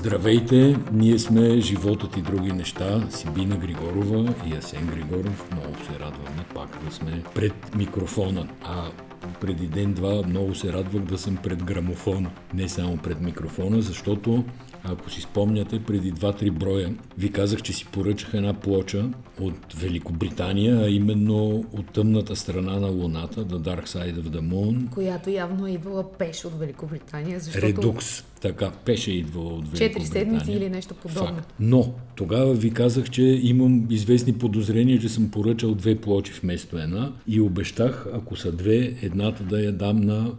Здравейте, ние сме Животът и други неща, Сибина Григорова и Асен Григоров. Много се радваме пак да сме пред микрофона. А преди ден-два много се радвах да съм пред грамофона, не само пред микрофона, защото ако си спомняте, преди 2-3 броя ви казах, че си поръчах една плоча от Великобритания, а именно от тъмната страна на Луната, The Dark Side of the Moon. Която явно е идвала пеш от Великобритания, защото... Редукс, така, пеше идва от Великобритания. Четири седмици или нещо подобно. Факт. Но тогава ви казах, че имам известни подозрения, че съм поръчал две плочи вместо една и обещах, ако са две, едната да я дам на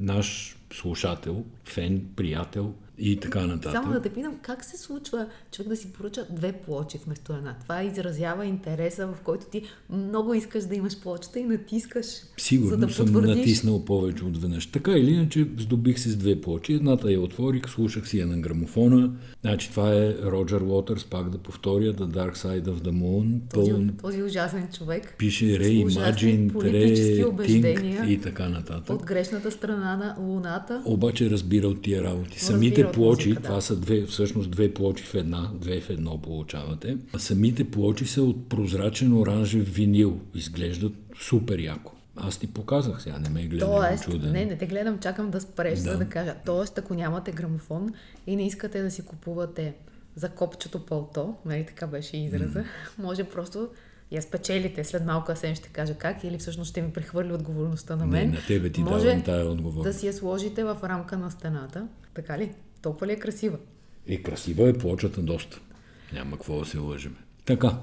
наш слушател, фен, приятел, и така нататък. Само да те питам, как се случва човек да си поръча две плочи вместо една? Това изразява интереса, в който ти много искаш да имаш плочата и натискаш. Сигурно за да съм потвърдиш. натиснал повече от веднъж. Така или иначе, здобих се с две плочи. Едната я отворих, слушах си я на грамофона. Значи това е Роджер Уотърс, пак да повторя, The Dark Side of the Moon. Този, пълн... този ужасен човек. Пише Reimagine, Think и така нататък. От грешната страна на Луната. Обаче разбира от тия работи. Самите плочи, музика, да. това са две, всъщност две плочи в една, две в едно получавате. А самите плочи са от прозрачен оранжев винил. Изглеждат супер яко. Аз ти показах сега, не ме гледам. Тоест, чуден. не, не те гледам, чакам да спреш, да. за да кажа. Тоест, ако нямате грамофон и не искате да си купувате за копчето пълто, нали така беше израза, mm. може просто я спечелите. След малко Асен ще каже как или всъщност ще ми прехвърли отговорността на мен. Не, на тебе ти може давам тая отговорност. да си я сложите в рамка на стената. Така ли? Толкова ли е красива? Е, красива е плочата доста. Няма какво да се лъжим. Така,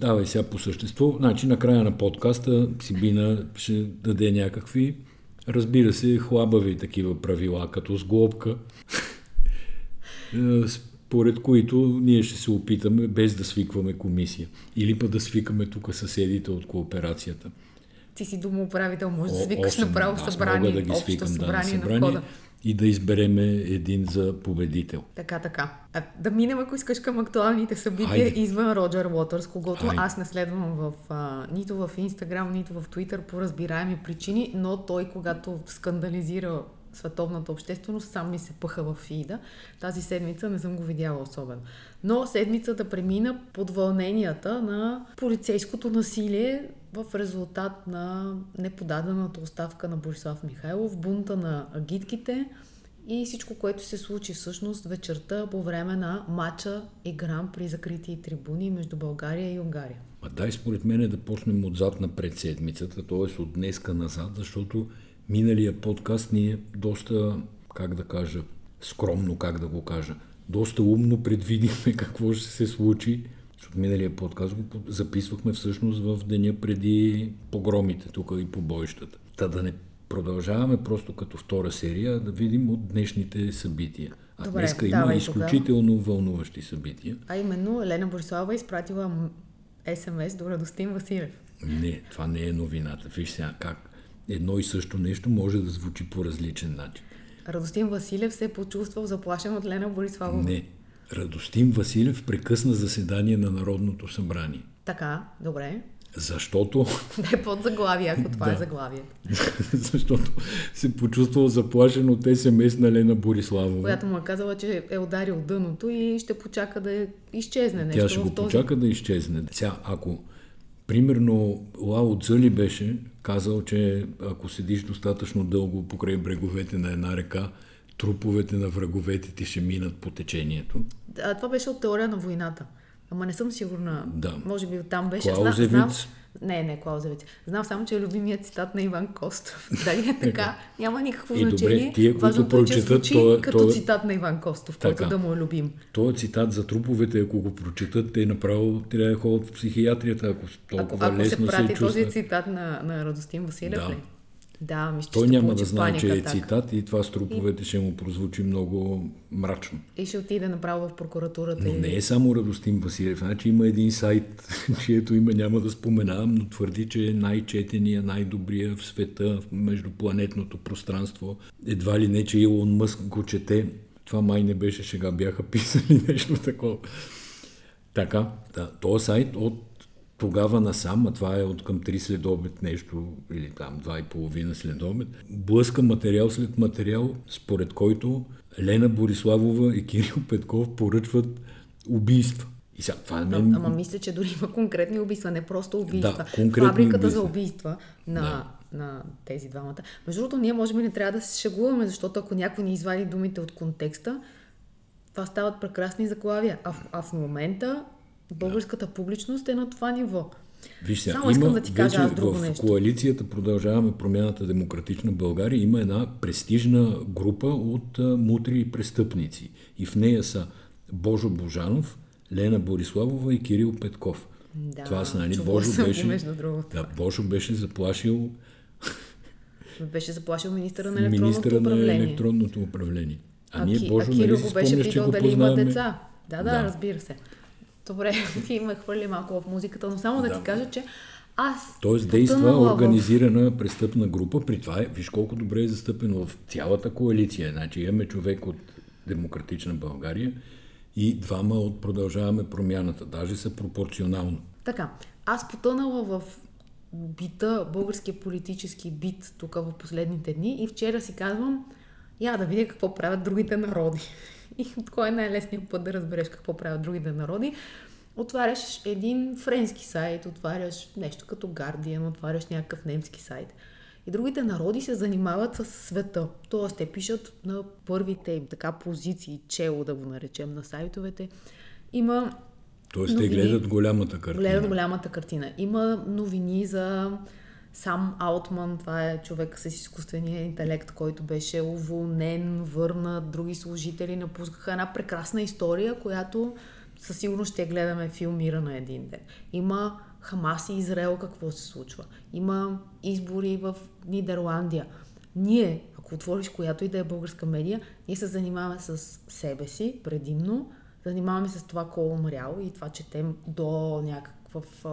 давай сега по същество. Значи, на края на подкаста Сибина ще даде някакви, разбира се, хлабави такива правила, като сглобка, според които ние ще се опитаме без да свикваме комисия. Или пък да свикаме тук съседите от кооперацията. Ти си домоуправител, може да свикаш направо събрание, да ги свикам, събрание, да, събрание на входа и да избереме един за победител. Така, така. А, да минем, ако искаш към актуалните събития Айде. извън Роджер Уотърс, когато Айде. аз не следвам в, а, нито в Инстаграм, нито в Твитър по разбираеми причини, но той, когато скандализира световната общественост, сам ми се пъха в фида. Тази седмица не съм го видяла особено. Но седмицата премина под вълненията на полицейското насилие в резултат на неподадената оставка на Борислав Михайлов, бунта на агитките и всичко, което се случи всъщност вечерта по време на матча играм при закрити трибуни между България и Унгария. А дай според мен да почнем отзад напред седмицата, т.е. от днеска назад, защото миналия подкаст ни е доста, как да кажа, скромно, как да го кажа, доста умно предвидихме какво ще се случи защото миналия подкаст го записвахме всъщност в деня преди погромите тук и побоищата. Та да не продължаваме просто като втора серия, да видим от днешните събития. А Добре, днеска има изключително тогава. вълнуващи събития. А именно Елена Борислава изпратила СМС до Радостин Василев. Не, това не е новината. Виж сега как едно и също нещо може да звучи по различен начин. Радостин Василев се е почувствал заплашен от Лена Борислава. Не, Радостин Василев прекъсна заседание на Народното събрание. Така, добре. Защото... Да е под заглавие, ако това е да. е заглавие. Защото се почувствал заплашен от СМС на Лена Бориславова. Която му е казала, че е ударил дъното и ще почака да изчезне нещо Тя ще го този... почака да изчезне. Сега, ако примерно Лао Цъли беше казал, че ако седиш достатъчно дълго покрай бреговете на една река, труповете на враговете ти ще минат по течението. А, това беше от теория на войната. Ама не съм сигурна. Да. Може би оттам беше. Клаузевиц. Знам, знам, не, не Клаузевиц. Знам само, че е любимият цитат на Иван Костов. Дали е така? Няма никакво и значение. Добре, тия, които прочитат, то, като то, цитат на Иван Костов, така, който да му е любим. Този цитат за труповете, ако го прочитат, те направо трябва да ходят в психиатрията, ако толкова ако, ако лесно се прати се този цитат на, на Радостин Василев, да. ли? Да, мисля, Той няма да знае, че е цитат и това с труповете и... ще му прозвучи много мрачно. И ще отиде направо в прокуратурата. Но и... не е само Радостин Василев. Значи има един сайт, чието име няма да споменавам, но твърди, че е най-четения, най-добрия в света, в междупланетното пространство. Едва ли не, че Илон Мъск го чете. Това май не беше шега, бяха писали нещо такова. Така, да, този сайт от тогава насам, а това е от към 3 след обед нещо, или там 2 и половина след обед, блъска материал след материал, според който Лена Бориславова и Кирил Петков поръчват убийства. И сега, това е мен... Ама мисля, че дори има конкретни убийства, не просто убийства. Да, Фабриката убийства. за убийства на, да. на тези двамата. Между другото, ние може би не трябва да се шегуваме, защото ако някой ни извади думите от контекста, това стават прекрасни заглавия. А, а в момента българската да. публичност е на това ниво. Вижте, Само искам да ти кажа аз друго в нещо. коалицията Продължаваме промяната Демократична България има една престижна група от мутри и престъпници. И в нея са Божо Божанов, Лена Бориславова и Кирил Петков. Да, Това са, нали, Божо беше, между другото. Да, Божо беше заплашил беше заплашил министъра на електронното министъра управление. на електронното управление. А, а ние, Божо, а Кирил нали го беше питал дали има деца. Да, да, да, разбира се. Добре, ти ме хвърли малко в музиката, но само да, да ти кажа, че аз. Тоест действа организирана в... престъпна група, при това е, виж колко добре е застъпено в цялата коалиция. Значи имаме човек от Демократична България и двама от Продължаваме промяната. Даже са пропорционално. Така, аз потънала в бита, българския политически бит тук в последните дни и вчера си казвам, я да видя какво правят другите народи. И кой е най-лесният път да разбереш какво правят другите народи? Отваряш един френски сайт, отваряш нещо като Guardian, отваряш някакъв немски сайт. И другите народи се занимават с света. Тоест, те пишат на първите им така позиции, чело да го наречем на сайтовете. Има Тоест, новини, те гледат голямата картина. Гледат голямата картина. Има новини за сам Аутман, това е човек с изкуствения интелект, който беше уволнен, върна, други служители напускаха една прекрасна история, която със сигурност ще гледаме филмира на един ден. Има Хамас и Израел какво се случва. Има избори в Нидерландия. Ние, ако отвориш която и да е българска медия, ние се занимаваме с себе си предимно, занимаваме се с това кой е умрял и това четем до някакъв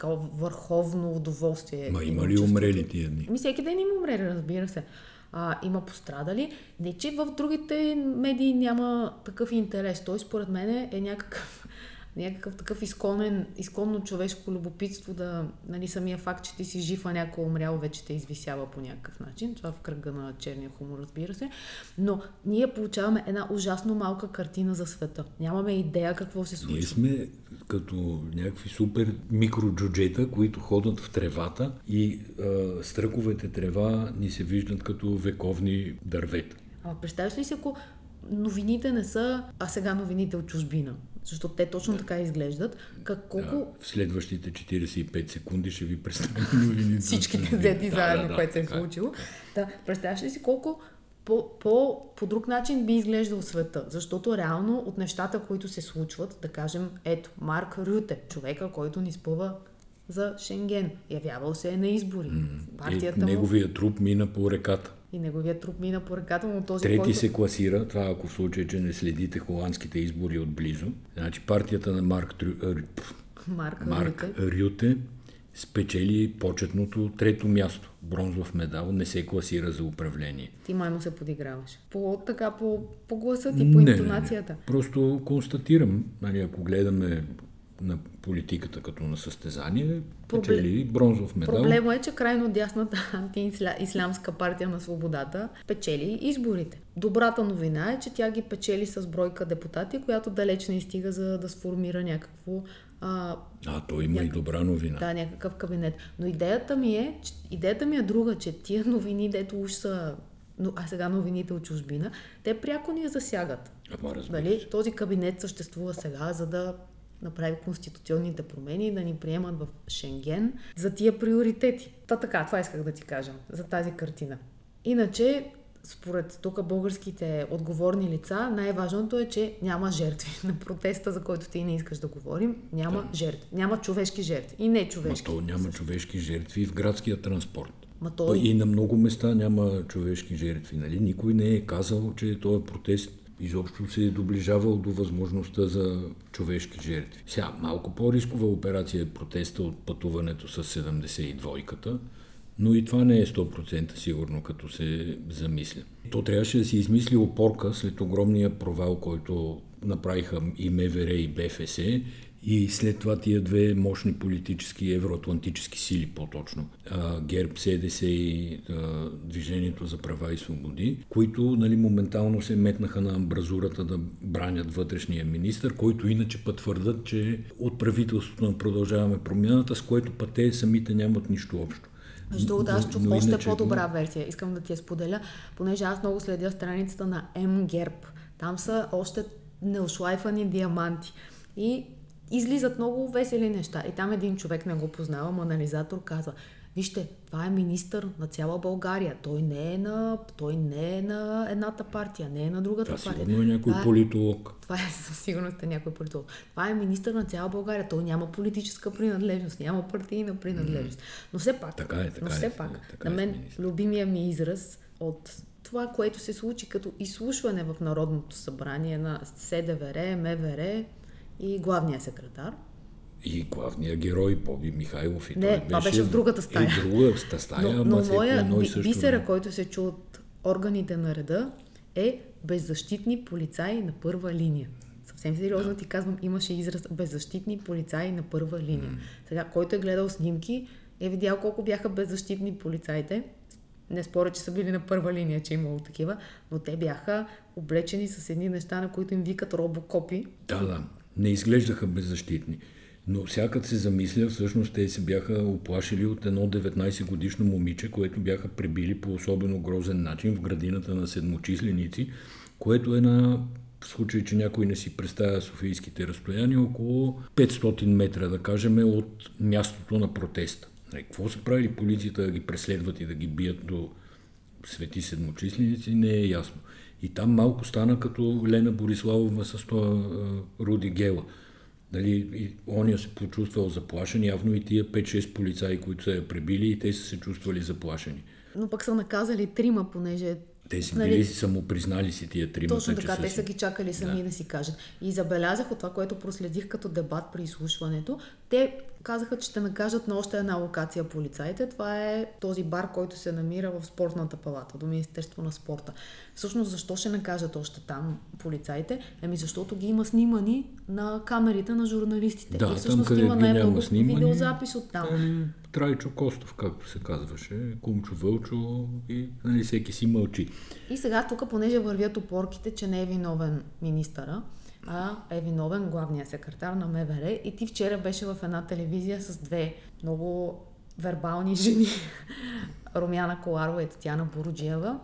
такова върховно удоволствие. Ма има ли умрели тия дни? Ми всеки ден има умрели, разбира се. А, има пострадали. Не, че в другите медии няма такъв интерес. Той според мен е някакъв някакъв такъв изконен, изконно човешко любопитство да, нали, самия факт, че ти си жив, а някой умрял, вече те извисява по някакъв начин. Това в кръга на черния хумор, разбира се. Но ние получаваме една ужасно малка картина за света. Нямаме идея какво се случва. Ние сме като някакви супер микроджуджета, които ходят в тревата и а, стръковете трева ни се виждат като вековни дървета. А представяш ли си, ако новините не са, а сега новините от чужбина? защото те точно така изглеждат. Как, колко... Да, в следващите 45 секунди ще ви представим новините. Всичките взети да, заедно, да, да, което се е, е случило. Да, представяш ли си колко по, по, по друг начин би изглеждал света. Защото реално от нещата, които се случват, да кажем, ето, Марк Рюте, човека, който ни спъва за Шенген. Явявал се е на избори. Партията е, неговия труп мина по реката и неговия труп мина по ръката му. Този, Трети който... се класира, това ако в случай, че не следите холандските избори отблизо. Значи партията на Марк, Трю... Марк, Марк Рюте. Рюте спечели почетното трето място. Бронзов медал не се класира за управление. Ти май му се подиграваш. По, така, по, по гласа ти, по не, интонацията. Не, не. Просто констатирам, нали, ако гледаме на политиката като на състезание, Проблем... печели бронзов медал. Проблема е, че крайно дясната антиислямска партия на свободата печели изборите. Добрата новина е, че тя ги печели с бройка депутати, която далеч не стига за да сформира някакво а, а, то има няк... и добра новина. Да, някакъв кабинет. Но идеята ми е, че, идеята ми е друга, че тия новини, дето уж са но, а сега новините от чужбина, те пряко ни засягат. Ама, нали? Този кабинет съществува сега, за да направи конституционните промени и да ни приемат в Шенген за тия приоритети. Та така, това исках да ти кажа за тази картина. Иначе, според тук българските отговорни лица, най-важното е, че няма жертви на протеста, за който ти не искаш да говорим. Няма да. жертви. Няма човешки жертви. И не човешки. Ма то няма човешки жертви в градския транспорт. Ма той... И на много места няма човешки жертви. Нали? Никой не е казал, че този протест изобщо се е доближавал до възможността за човешки жертви. Сега, малко по-рискова операция е протеста от пътуването с 72-ката, но и това не е 100% сигурно, като се замисля. То трябваше да се измисли опорка след огромния провал, който направиха и МВР и БФС И след това тия две мощни политически евроатлантически сили по-точно, ГЕРБ, СДС и Движението за права и свободи, които нали, моментално се метнаха на амбразурата да бранят вътрешния министр, който иначе път твърдат, че от правителството на продължаваме промяната, с което път те самите нямат нищо общо. Между другото, аз чух още иначе, по-добра версия. Искам да ти я споделя, понеже аз много следя страницата на МГЕРБ. Там са още неошлайфани диаманти. И излизат много весели неща. И там един човек не го познава, анализатор казва, вижте, това е министър на цяла България. Той не е на, той не е на едната партия, не е на другата това партия. Сигурно е някой това е, политолог. Това е със сигурност е някой политолог. Това е министър на цяла България. Той няма политическа принадлежност, няма партийна принадлежност. Но все пак, така е, така но все е, пак, така на мен е, любимия ми израз от това, което се случи като изслушване в Народното събрание на СДВР, МВР, и главния секретар. И главния герой Боби Михайлов. И Не, той това беше в другата стая. И другата стая, но, но моя също бисера, който се чу от органите на реда, е беззащитни полицаи на първа линия. Съвсем сериозно да. ти казвам, имаше израз беззащитни полицаи на първа линия. Mm. Сега, който е гледал снимки, е видял колко бяха беззащитни полицаите. Не споря, че са били на първа линия, че е имало такива, но те бяха облечени с едни неща, на които им викат робокопи. Да, да не изглеждаха беззащитни. Но всякът се замисля, всъщност те се бяха оплашили от едно 19 годишно момиче, което бяха прибили по особено грозен начин в градината на седмочисленици, което е на в случай, че някой не си представя софийските разстояния, около 500 метра, да кажем, от мястото на протеста. Нали, какво са правили полицията да ги преследват и да ги бият до свети седмочисленици, не е ясно. И там малко стана като Лена Бориславова с това Руди Гела. Дали, и оня се почувствал заплашен, явно и тия 5-6 полицаи, които са я пребили, и те са се чувствали заплашени. Но пък са наказали трима, понеже те си нали, били си самопризнали си тия трима. Точно така, те са ги чакали сами да. да си кажат. И забелязах от това, което проследих като дебат при изслушването, те казаха, че ще накажат на още една локация полицаите. Това е този бар, който се намира в спортната палата, до Министерство на спорта. Всъщност, защо ще накажат още там полицаите? Еми, защото ги има снимани на камерите на журналистите. Да, и всъщност там, има най-много видеозапис от там. Е, Трайчо Костов, както се казваше, Кумчо Вълчо и нали, всеки си мълчи. И сега тук, понеже вървят опорките, че не е виновен министъра, а е виновен главният секретар на МВР. И ти вчера беше в една телевизия с две много вербални жени, Румяна Коларова и Татьяна Боруджиева.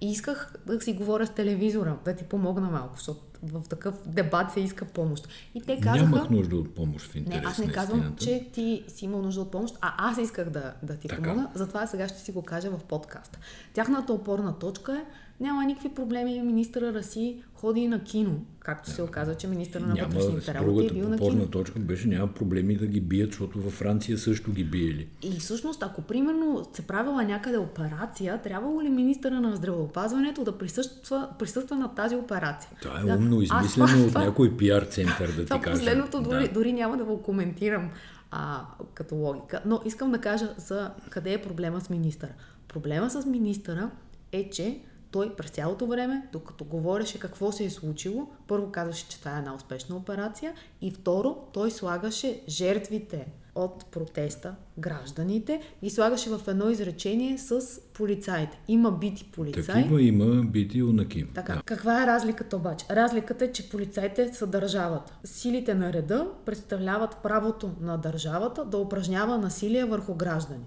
И исках да си говоря с телевизора, да ти помогна малко, защото в такъв дебат се иска помощ. И те казаха... Нямах нужда от помощ в интерес Не, аз не казвам, истината. че ти си имал нужда от помощ, а аз исках да, да ти така. помогна, затова сега ще си го кажа в подкаста. Тяхната опорна точка е, няма никакви проблеми, министъра Раси ходи на кино, както се оказа, че министър на вътрешните работи е бил на кино. точка беше, няма проблеми да ги бият, защото във Франция също ги биели. И всъщност, ако примерно се правила някъде операция, трябвало ли министъра на здравеопазването да присъства, присъства на тази операция? Това е да, умно измислено това, от това, някой пиар център, да ти това кажа. Последното дори, да. дори няма да го коментирам а, като логика. Но искам да кажа за къде е проблема с министъра. Проблема с министъра е, че той през цялото време, докато говореше какво се е случило, първо казваше, че това е една успешна операция и второ, той слагаше жертвите от протеста, гражданите, и слагаше в едно изречение с полицаите. Има бити полицаи. Такива има бити унаки. Така. Да. Каква е разликата обаче? Разликата е, че полицаите са държавата. Силите на реда представляват правото на държавата да упражнява насилие върху граждани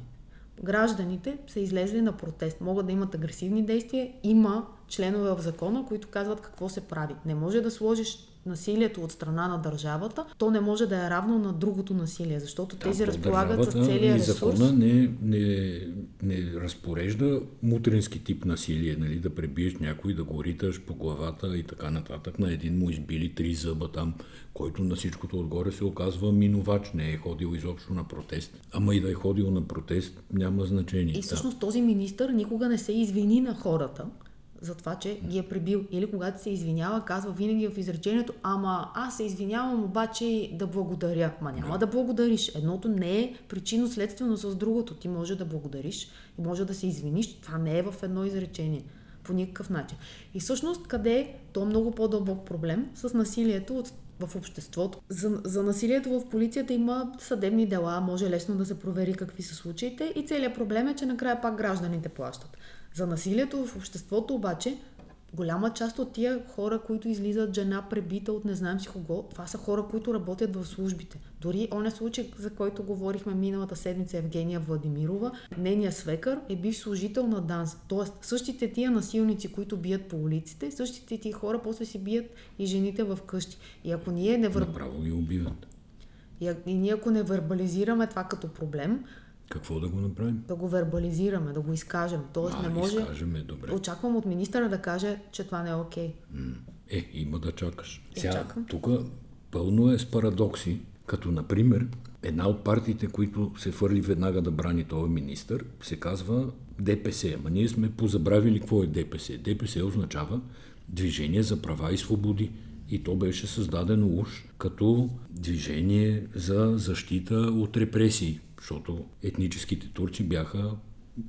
гражданите са излезли на протест. Могат да имат агресивни действия. Има членове в закона, които казват какво се прави. Не може да сложиш насилието от страна на държавата, то не може да е равно на другото насилие, защото да, тези разполагат с целия ресурс. Закона не, не, не разпорежда мутрински тип насилие, нали, да пребиеш някой, да го риташ по главата и така нататък. На един му избили три зъба там, който на всичкото отгоре се оказва минувач, не е ходил изобщо на протест. Ама и да е ходил на протест, няма значение. И всъщност този министр никога не се извини на хората, за това, че ги е прибил. Или когато се извинява, казва винаги в изречението, ама аз се извинявам, обаче да благодаря. Ма няма да, да благодариш. Едното не е причинно следствено с другото. Ти може да благодариш и може да се извиниш. Това не е в едно изречение. По никакъв начин. И всъщност къде е то много по-дълбок проблем с насилието от в обществото. За, за насилието в полицията има съдебни дела, може лесно да се провери какви са случаите и целият проблем е, че накрая пак гражданите плащат. За насилието в обществото обаче голяма част от тия хора, които излизат жена пребита от не знам си кого, това са хора, които работят в службите. Дори оня случай, за който говорихме миналата седмица Евгения Владимирова, нейният свекър е бив служител на ДАНС. Тоест, същите тия насилници, които бият по улиците, същите тия хора после си бият и жените в къщи. И ако ние не върб... Направо ги убиват. И, и ние ако не вербализираме това като проблем, какво да го направим? Да го вербализираме, да го изкажем. Тоест а, не може... Изкажем е добре. Очаквам от министъра да каже, че това не е окей. Okay. Е, има да чакаш. Е, Сега, тук пълно е с парадокси, като например една от партиите, които се фърли веднага да брани този министър, се казва ДПС. Ама ние сме позабравили какво е ДПС. ДПС означава Движение за права и свободи. И то беше създадено уж като движение за защита от репресии защото етническите турци бяха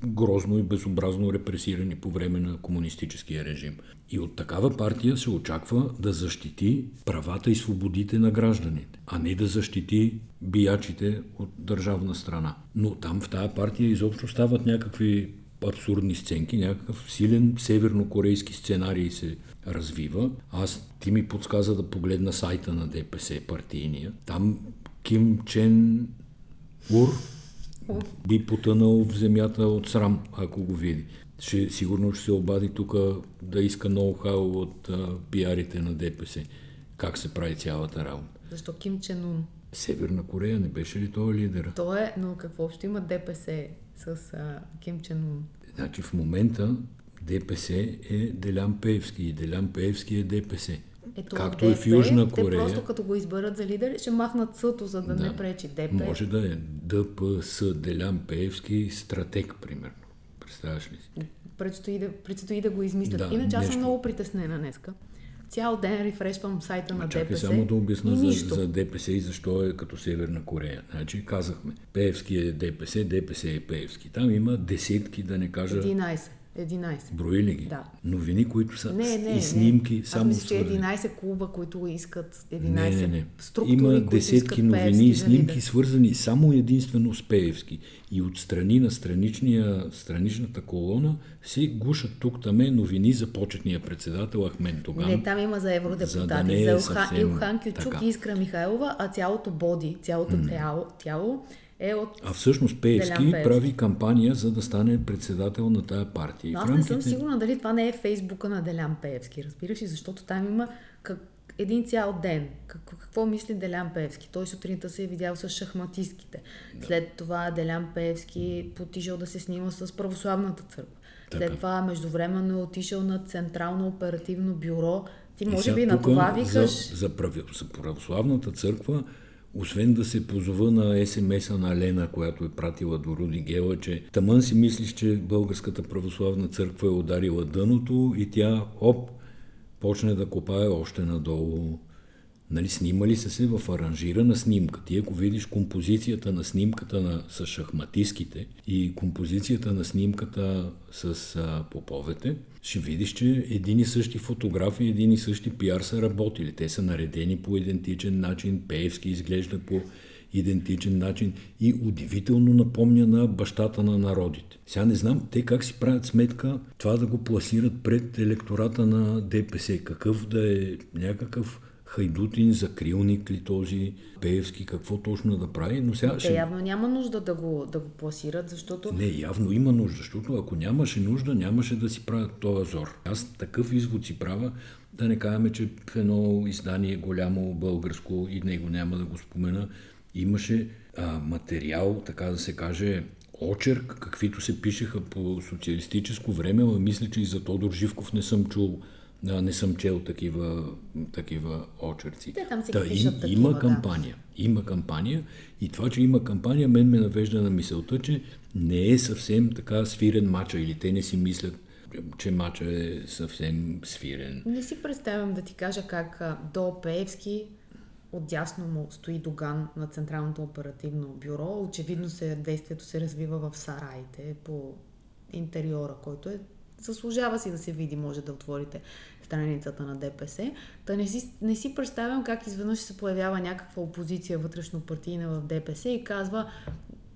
грозно и безобразно репресирани по време на комунистическия режим. И от такава партия се очаква да защити правата и свободите на гражданите, а не да защити биячите от държавна страна. Но там в тая партия изобщо стават някакви абсурдни сценки, някакъв силен севернокорейски сценарий се развива. Аз ти ми подсказа да погледна сайта на ДПС партийния. Там Ким Чен Ур би потънал в земята от срам, ако го види. Ще, сигурно ще се обади тук да иска ноу-хау от а, пиарите на ДПС. Как се прави цялата работа. Защо Ким Чен Ун? Северна Корея не беше ли той лидера? Той е, но какво общо има ДПС с а, Ким Чен Ун? Значи в момента ДПС е Делян Пеевски и Делян Пеевски е ДПС. Ето, Както ДП, и в Южна Корея. Те просто като го изберат за лидер, ще махнат съто, за да, да не пречи ДП. Може да е ДПС Делян Пеевски стратег, примерно. Представяш ли си? Предстои да, предстои да го измислят. Да, Иначе аз съм много притеснена днеска. Цял ден рефрешвам сайта на Чакай ДПС. само да обясна за, за ДПС и защо е като Северна Корея. Значи казахме, Пеевски е ДПС, ДПС е Пеевски. Там има десетки, да не кажа... 11. 11. Брои ли ги? Да. Новини, които са не, не, и снимки не. само Аз мисля, че 11 клуба, които искат 11 не, не, не. структури, Има десетки новини и снимки, свързани само единствено с Пеевски. И от страни на страничната колона се гушат тук таме новини за почетния председател Ахмен Тоган. Не, там има за евродепутати, за, да не е за Илхан, съвсем... Илхан Кючук и Искра Михайлова, а цялото боди, цялото mm. тяло, тяло е от А всъщност Пеевски прави кампания за да стане председател на тая партия. Но аз рамките... не съм сигурна дали това не е фейсбука на Делян Пеевски, разбираш ли, защото там има как, един цял ден. Какво, какво мисли Делян Пеевски? Той сутринта се е видял с шахматистките. Да. След това Делян Пеевски потижал да се снима с православната църква. Така. След това междувременно е отишъл на Централно оперативно бюро. Ти може би на това викаш... За, за, прави, за православната църква освен да се позова на СМС-а на Лена, която е пратила до Руди Гела, че тъмън си мислиш, че Българската православна църква е ударила дъното и тя, оп, почне да копае още надолу. Нали, снимали са се в аранжирана снимка. Ти ако видиш композицията на снимката на, с шахматиските и композицията на снимката с а, поповете, ще видиш, че един и същи фотографии, един и същи пиар са работили. Те са наредени по идентичен начин, Пеевски изглежда по идентичен начин и удивително напомня на бащата на народите. Сега не знам те как си правят сметка това да го пласират пред електората на ДПС. Какъв да е някакъв хайдутин, закрилник ли този Пеевски, какво точно да прави, но сега Те ще... явно няма нужда да го, да го пласират, защото... Не, явно има нужда, защото ако нямаше нужда, нямаше да си правят този зор. Аз такъв извод си правя, да не казваме, че в едно издание голямо българско и него няма да го спомена, имаше а, материал, така да се каже, очерк, каквито се пишеха по социалистическо време, но мисля, че и за Тодор Живков не съм чул не съм чел такива, такива очерци. Те там си Та, им, такива, има кампания. Да. Има кампания и това, че има кампания, мен ме навежда на мисълта, че не е съвсем така свирен мача или те не си мислят, че мача е съвсем свирен. Не си представям да ти кажа как до Пеевски отдясно му стои Доган на Централното оперативно бюро. Очевидно се, действието се развива в сараите по интериора, който е заслужава си да се види, може да отворите страницата на ДПС. Та не си, не си представям как изведнъж се появява някаква опозиция вътрешно партийна в ДПС и казва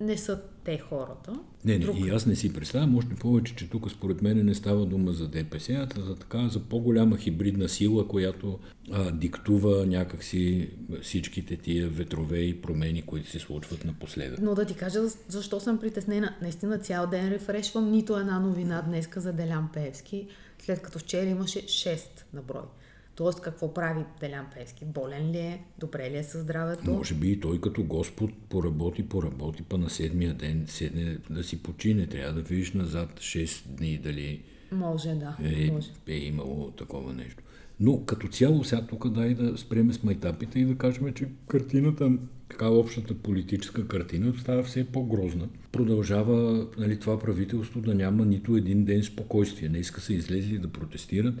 не са те хората. Не, не, Друг... и аз не си представям, още повече, че тук според мен не става дума за ДПС, а за така, за по-голяма хибридна сила, която а, диктува някакси всичките тия ветрове и промени, които се случват напоследък. Но да ти кажа защо съм притеснена. Наистина цял ден рефрешвам нито една новина днеска за Делян Певски, след като вчера имаше 6 на брой. Тоест, какво прави Делян Пески? Болен ли е? Добре ли е със здравето? Може би и той като Господ поработи, поработи, па на седмия ден седне да си почине. Трябва да видиш назад 6 дни дали може, да. Е, може. е имало такова нещо. Но като цяло сега тук дай да спреме с майтапите и да кажем, че картината, така общата политическа картина става все по-грозна. Продължава нали, това правителство да няма нито един ден спокойствие. Не иска се излезли да протестират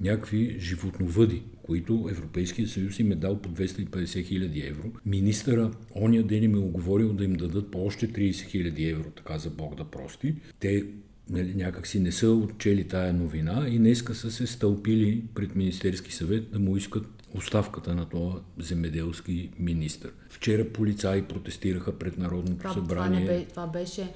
някакви животновъди, които Европейския съюз им е дал по 250 хиляди евро. Министъра ония ден им е оговорил да им дадат по още 30 хиляди евро, така за Бог да прости. Те нали, някак си не са отчели тая новина и днеска са се стълпили пред Министерски съвет да му искат оставката на този земеделски министр. Вчера полицаи протестираха пред Народното това, събрание. Това, бе, това беше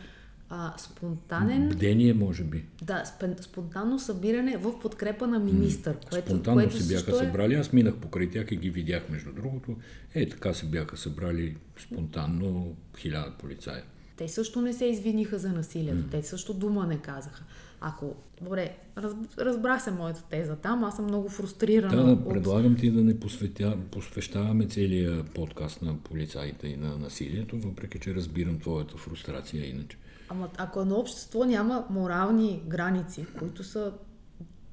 а, спонтанен... Бдение, може би. Да, спонтанно събиране в подкрепа на министър. Което, спонтанно което се бяха е... събрали. Аз минах покрай тях и ги видях, между другото. Е, така се бяха събрали спонтанно хиляда полицаи. Те също не се извиниха за насилието. Mm. Те също дума не казаха. Ако, добре, раз, разбра се моята теза там, аз съм много фрустрирана. Да, да предлагам ти да не посветя, посвещаваме целия подкаст на полицаите и на насилието, въпреки че разбирам твоята фрустрация иначе. Ама ако едно общество няма морални граници, които са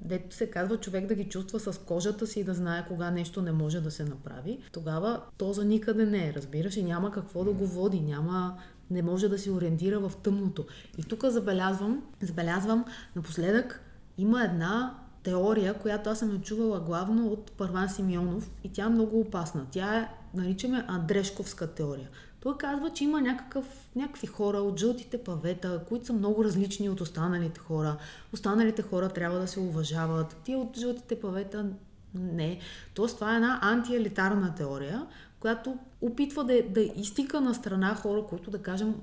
дето се казва човек да ги чувства с кожата си и да знае кога нещо не може да се направи, тогава то за никъде не е, разбираш, и няма какво да го води, няма, не може да се ориентира в тъмното. И тук забелязвам, забелязвам напоследък има една теория, която аз съм я чувала главно от Първан Симеонов и тя е много опасна. Тя е, наричаме Андрешковска теория. Той казва, че има някакъв, някакви хора от жълтите павета, които са много различни от останалите хора. Останалите хора трябва да се уважават. Тия от жълтите павета не. Тоест това е една антиелитарна теория, която опитва да, да изтика на страна хора, които да кажем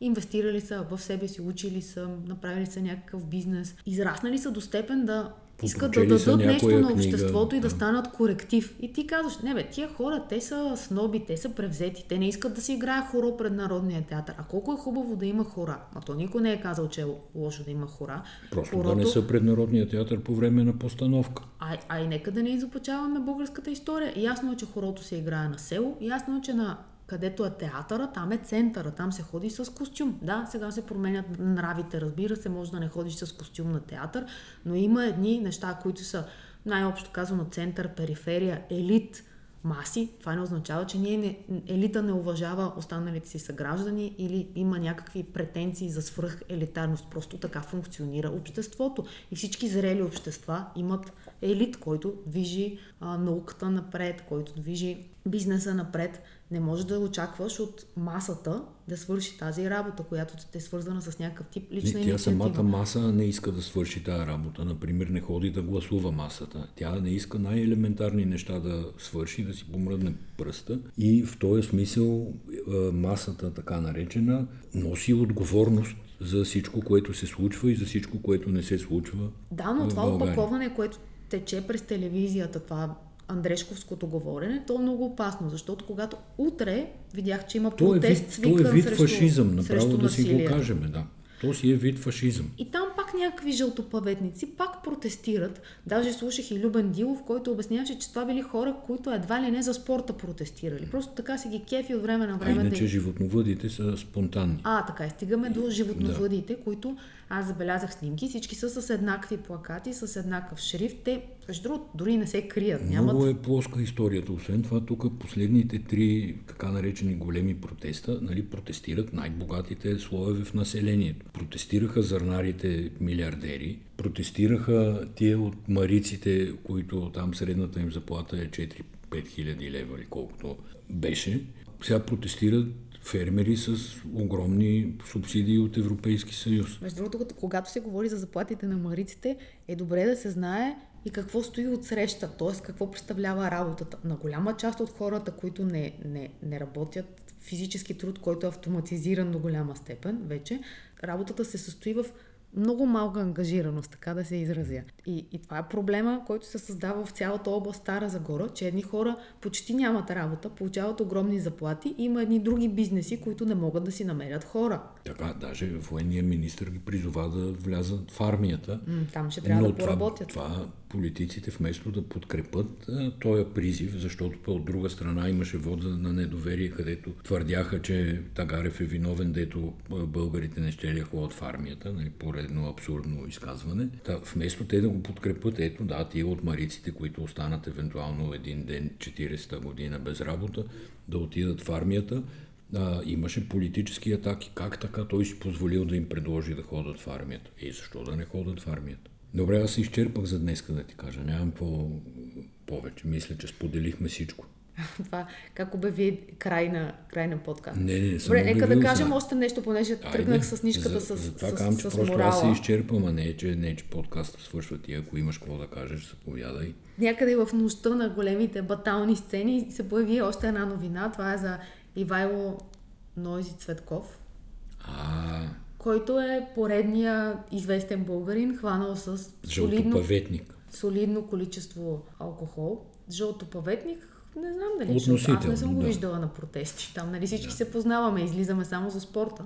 инвестирали са в себе си, учили са, направили са някакъв бизнес, израснали са до степен да искат да дадат нещо на обществото книга, и да, станат коректив. И ти казваш, не бе, тия хора, те са сноби, те са превзети, те не искат да си играе хоро пред Народния театър. А колко е хубаво да има хора? А то никой не е казал, че е лошо да има хора. Просто Хорото... да не са пред Народния театър по време на постановка. А, а и нека да не изопачаваме българската история. Ясно е, че хорото се играе на село, ясно е, че на където е театъра, там е центъра, там се ходи с костюм. Да, сега се променят нравите, разбира се, може да не ходиш с костюм на театър, но има едни неща, които са най-общо казано център, периферия, елит, маси. Това не означава, че ние не, елита не уважава останалите си съграждани или има някакви претенции за свръх елитарност. Просто така функционира обществото. И всички зрели общества имат елит, който движи а, науката напред, който движи бизнеса напред. Не може да очакваш от масата да свърши тази работа, която е свързана с някакъв тип лична не, Тя самата маса не иска да свърши тази работа. Например, не ходи да гласува масата. Тя не иска най-елементарни неща да свърши, да си помръдне пръста. И в този смисъл масата, така наречена, носи отговорност за всичко, което се случва и за всичко, което не се случва. Да, но това опаковане, което тече през телевизията, това Андрешковското говорене, то е много опасно, защото когато утре видях, че има протест то е вид, то е вид срещу, фашизъм, направо да си го кажем, да. То си е вид фашизъм. И там пак някакви жълтопаветници пак протестират. Даже слушах и Любен Дилов, който обясняваше, че това били хора, които едва ли не за спорта протестирали. Просто така си ги кефи от време на време. А иначе да... животновъдите са спонтанни. А, така, стигаме до животновъдите, да. които аз забелязах снимки, всички са с еднакви плакати, с еднакъв шрифт. Те, между другото, дори не се крият. Нямат... Много е плоска историята. Освен това, тук последните три така наречени големи протеста, нали, протестират най-богатите слоеве в населението. Протестираха зърнарите милиардери, протестираха тия от мариците, които там средната им заплата е 4-5 хиляди лева или колкото беше. Сега протестират фермери с огромни субсидии от Европейски съюз. Между другото, когато се говори за заплатите на мариците, е добре да се знае и какво стои от среща, т.е. какво представлява работата. На голяма част от хората, които не, не, не работят физически труд, който е автоматизиран до голяма степен вече, работата се състои в много малка ангажираност, така да се изразя. И, и това е проблема, който се създава в цялата област Стара Загора, че едни хора почти нямат работа, получават огромни заплати и има едни други бизнеси, които не могат да си намерят хора. Така, даже военния министр ги призова да влязат в армията. М, там ще трябва да поработят. Това, това политиците вместо да подкрепят този призив, защото от друга страна имаше вода на недоверие, където твърдяха, че Тагарев е виновен, дето българите не ще ли ходят в армията, нали, поредно абсурдно изказване. Та, вместо те да го подкрепят, ето да, тия от мариците, които останат евентуално един ден, 40-та година без работа, да отидат в армията, а, имаше политически атаки. Как така той си позволил да им предложи да ходят в армията? И защо да не ходят в армията? Добре, аз се изчерпах за днес, да ти кажа. Нямам по- повече. Мисля, че споделихме всичко. Това как обяви край на, край на подкаст. Не, не, не Добре, нека да кажем още нещо, понеже Айде, тръгнах с нишката за, с, за това с, с, че с просто аз се морала. изчерпвам, а не, че, не, че подкаста свършва ти. Ако имаш какво да кажеш, заповядай. Някъде в нощта на големите батални сцени се появи още една новина. Това е за Ивайло Нойзи Цветков, А, който е поредния известен българин, хванал с солидно, солидно количество алкохол. Жълтопаветник, не знам дали е жълт. Аз не съм го да. виждала на протести. Там нали всички се познаваме, излизаме само за спорта.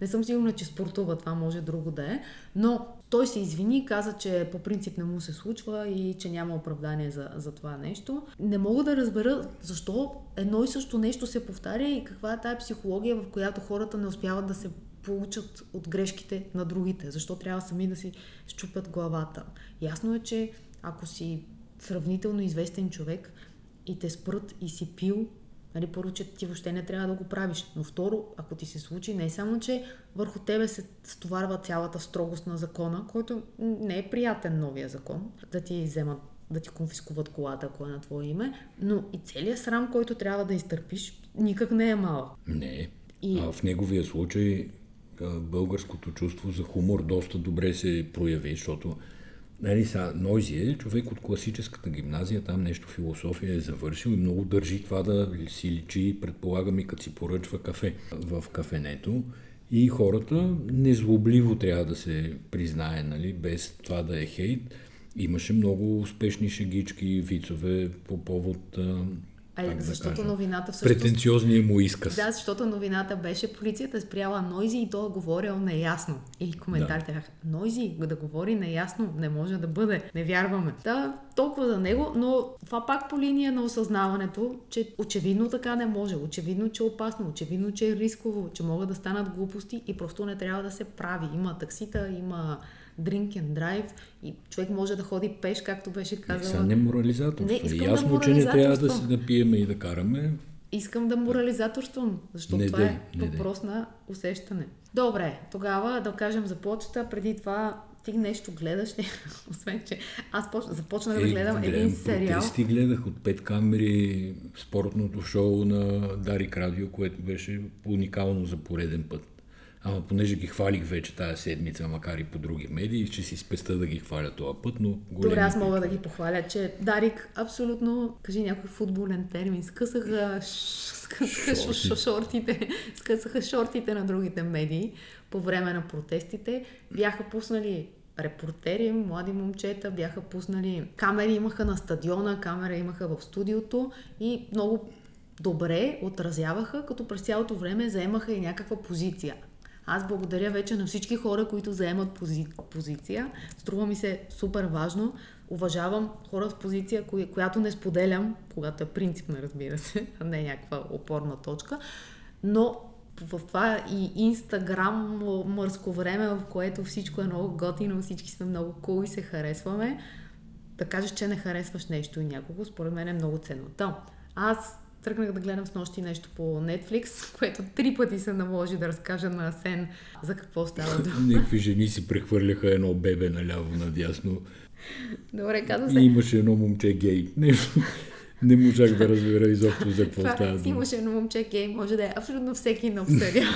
Не съм сигурна, че спортува, това може друго да е. Но той се извини, каза, че по принцип не му се случва и че няма оправдание за, за това нещо. Не мога да разбера защо едно и също нещо се повтаря и каква е тая психология, в която хората не успяват да се получат от грешките на другите. Защо трябва сами да си щупят главата. Ясно е, че ако си сравнително известен човек и те спрат и си пил, Нали, първо, че ти въобще не трябва да го правиш. Но второ, ако ти се случи, не е само, че върху тебе се стоварва цялата строгост на закона, който не е приятен новия закон, да ти вземат да ти конфискуват колата, ако е на твое име, но и целият срам, който трябва да изтърпиш, никак не е малък. Не. И- А в неговия случай българското чувство за хумор доста добре се прояви, защото нали, са, Нойзи е човек от класическата гимназия, там нещо философия е завършил и много държи това да си личи, предполагам и като си поръчва кафе в кафенето. И хората незлобливо трябва да се признае, нали, без това да е хейт. Имаше много успешни шегички, вицове по повод а, А, как да защото кажа, новината всъщност... претенциозния му изказ. Да, защото новината беше полицията е спряла Нойзи и той е говорил неясно. Или коментарите бяха, Нойзи да говори неясно, не може да бъде, не вярваме. Да, толкова за него, но това пак по линия на осъзнаването, че очевидно така не може, очевидно, че е опасно, очевидно, че е рисково, че могат да станат глупости и просто не трябва да се прави. Има таксита, има drink and drive и човек може да ходи пеш, както беше Не, казала. сега не морализаторство. Не, искам да Ясно, че не трябва да, се да пиеме и да караме. Искам да морализаторствам, защото Не това дей, е не въпрос на усещане. Добре, тогава да кажем за почта. Преди това ти нещо гледаш ли? Освен, че аз поч... започнах да гледам един гледам сериал. Протести гледах от пет камери спортното шоу на Дарик Радио, което беше уникално за пореден път. Ама понеже ги хвалих вече тая седмица, макар и по други медии, ще си спеста да ги хваля този път, но големи... Добре, аз мога да ги похваля, че Дарик абсолютно, кажи някой футболен термин, скъсаха, скъсаха Шорти. шортите, скъсаха шортите на другите медии по време на протестите. Бяха пуснали репортери, млади момчета, бяха пуснали камери имаха на стадиона, камера имаха в студиото и много добре отразяваха, като през цялото време заемаха и някаква позиция. Аз благодаря вече на всички хора, които заемат пози... позиция. Струва ми се супер важно. Уважавам хора с позиция, коя... която не споделям, когато е принципна, разбира се, а не някаква опорна точка. Но в това и инстаграм мърско време, в което всичко е много готино, всички сме много кул cool и се харесваме, да кажеш, че не харесваш нещо и някого, според мен е много ценно. Аз тръгнах да гледам с нощи нещо по Netflix, което три пъти се наложи да разкажа на Асен за какво става дума. Някакви жени си прехвърляха едно бебе наляво надясно Добре, казва и се. имаше едно момче гей. Не, не можах да разбера изобщо за какво става дума. имаше едно момче гей, може да е абсолютно всеки нов сериал.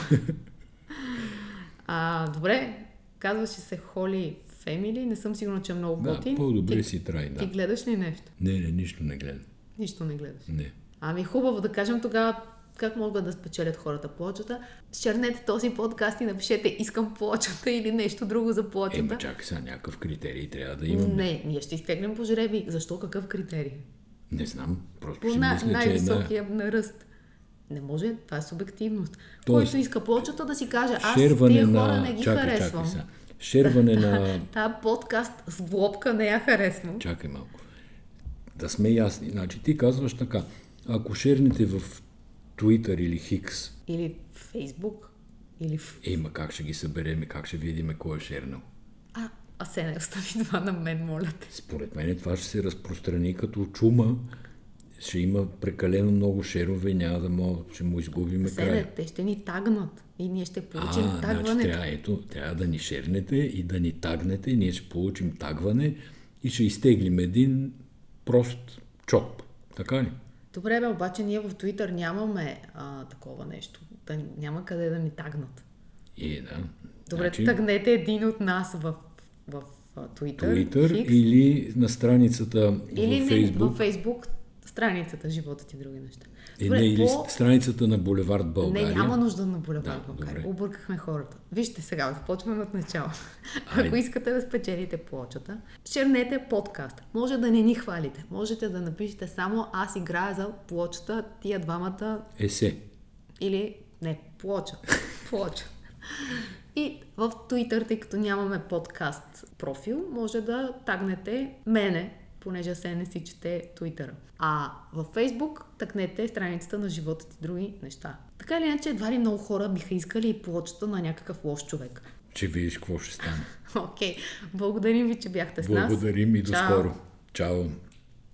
а, добре, казваше се Холи Family. Не съм сигурна, че е много Да, готин. по-добре Ти- си трай, Ти да. гледаш ли нещо? Не, не, нищо не гледам. Нищо не гледаш. Не. Ами хубаво да кажем тогава как могат да спечелят хората плочата. Чернете този подкаст и напишете искам плочата или нещо друго за плочата. Ема, чакай сега, някакъв критерий трябва да имаме. Не, ние ще изтегнем по жреби. Защо? Какъв критерий? Не знам, просто По си на, мисля, че е най-високия на ръст. Не може, това е субективност. Тоест, Който иска плочата да си каже, аз Шерване тия на... хора не ги чакай, харесвам. чакай сега. Шерване на... Та подкаст с глобка не я харесвам. Чакай малко. Да сме ясни. Значи ти казваш така. Ако шернете в Twitter или Хикс, Или Фейсбук, или в... ема как ще ги събереме, как ще видиме кой е шернал. А, а се не остави това на мен, моля те. Според мен това ще се разпространи като чума. Ще има прекалено много шерове и няма да мога, ще му изгубиме Седе, края. те ще ни тагнат и ние ще получим А, значи тагването. трябва, ето, трябва да ни шернете и да ни тагнете, и ние ще получим тагване и ще изтеглим един прост чоп. Така ли? Добре, бе, обаче ние в Twitter нямаме а, такова нещо. Ни- няма къде да ни тагнат. И да. Добре, значи, тагнете един от нас в, в, а, Twitter, Twitter Хикс, или на страницата или в не, Facebook. във Facebook страницата Животът и други неща. И не, или по- страницата на Булевард България. Не, няма нужда на Булевард Да, България. добре. Объркахме хората. Вижте сега, започваме от начало. Айде. Ако искате да спечелите плочата, чернете подкаст. Може да не ни хвалите. Можете да напишете само аз играя за плочата, тия двамата Есе. или не, плоча. плоча. И в Twitter, тъй като нямаме подкаст профил, може да тагнете мене, понеже се не си чете Twitter. А във Facebook тъкнете страницата на живота ти други неща. Така или иначе, едва ли много хора биха искали и плочата на някакъв лош човек. Че видиш какво ще стане. Окей, благодарим ви, че бяхте с нас. Благодарим и до Чао. скоро. Чао.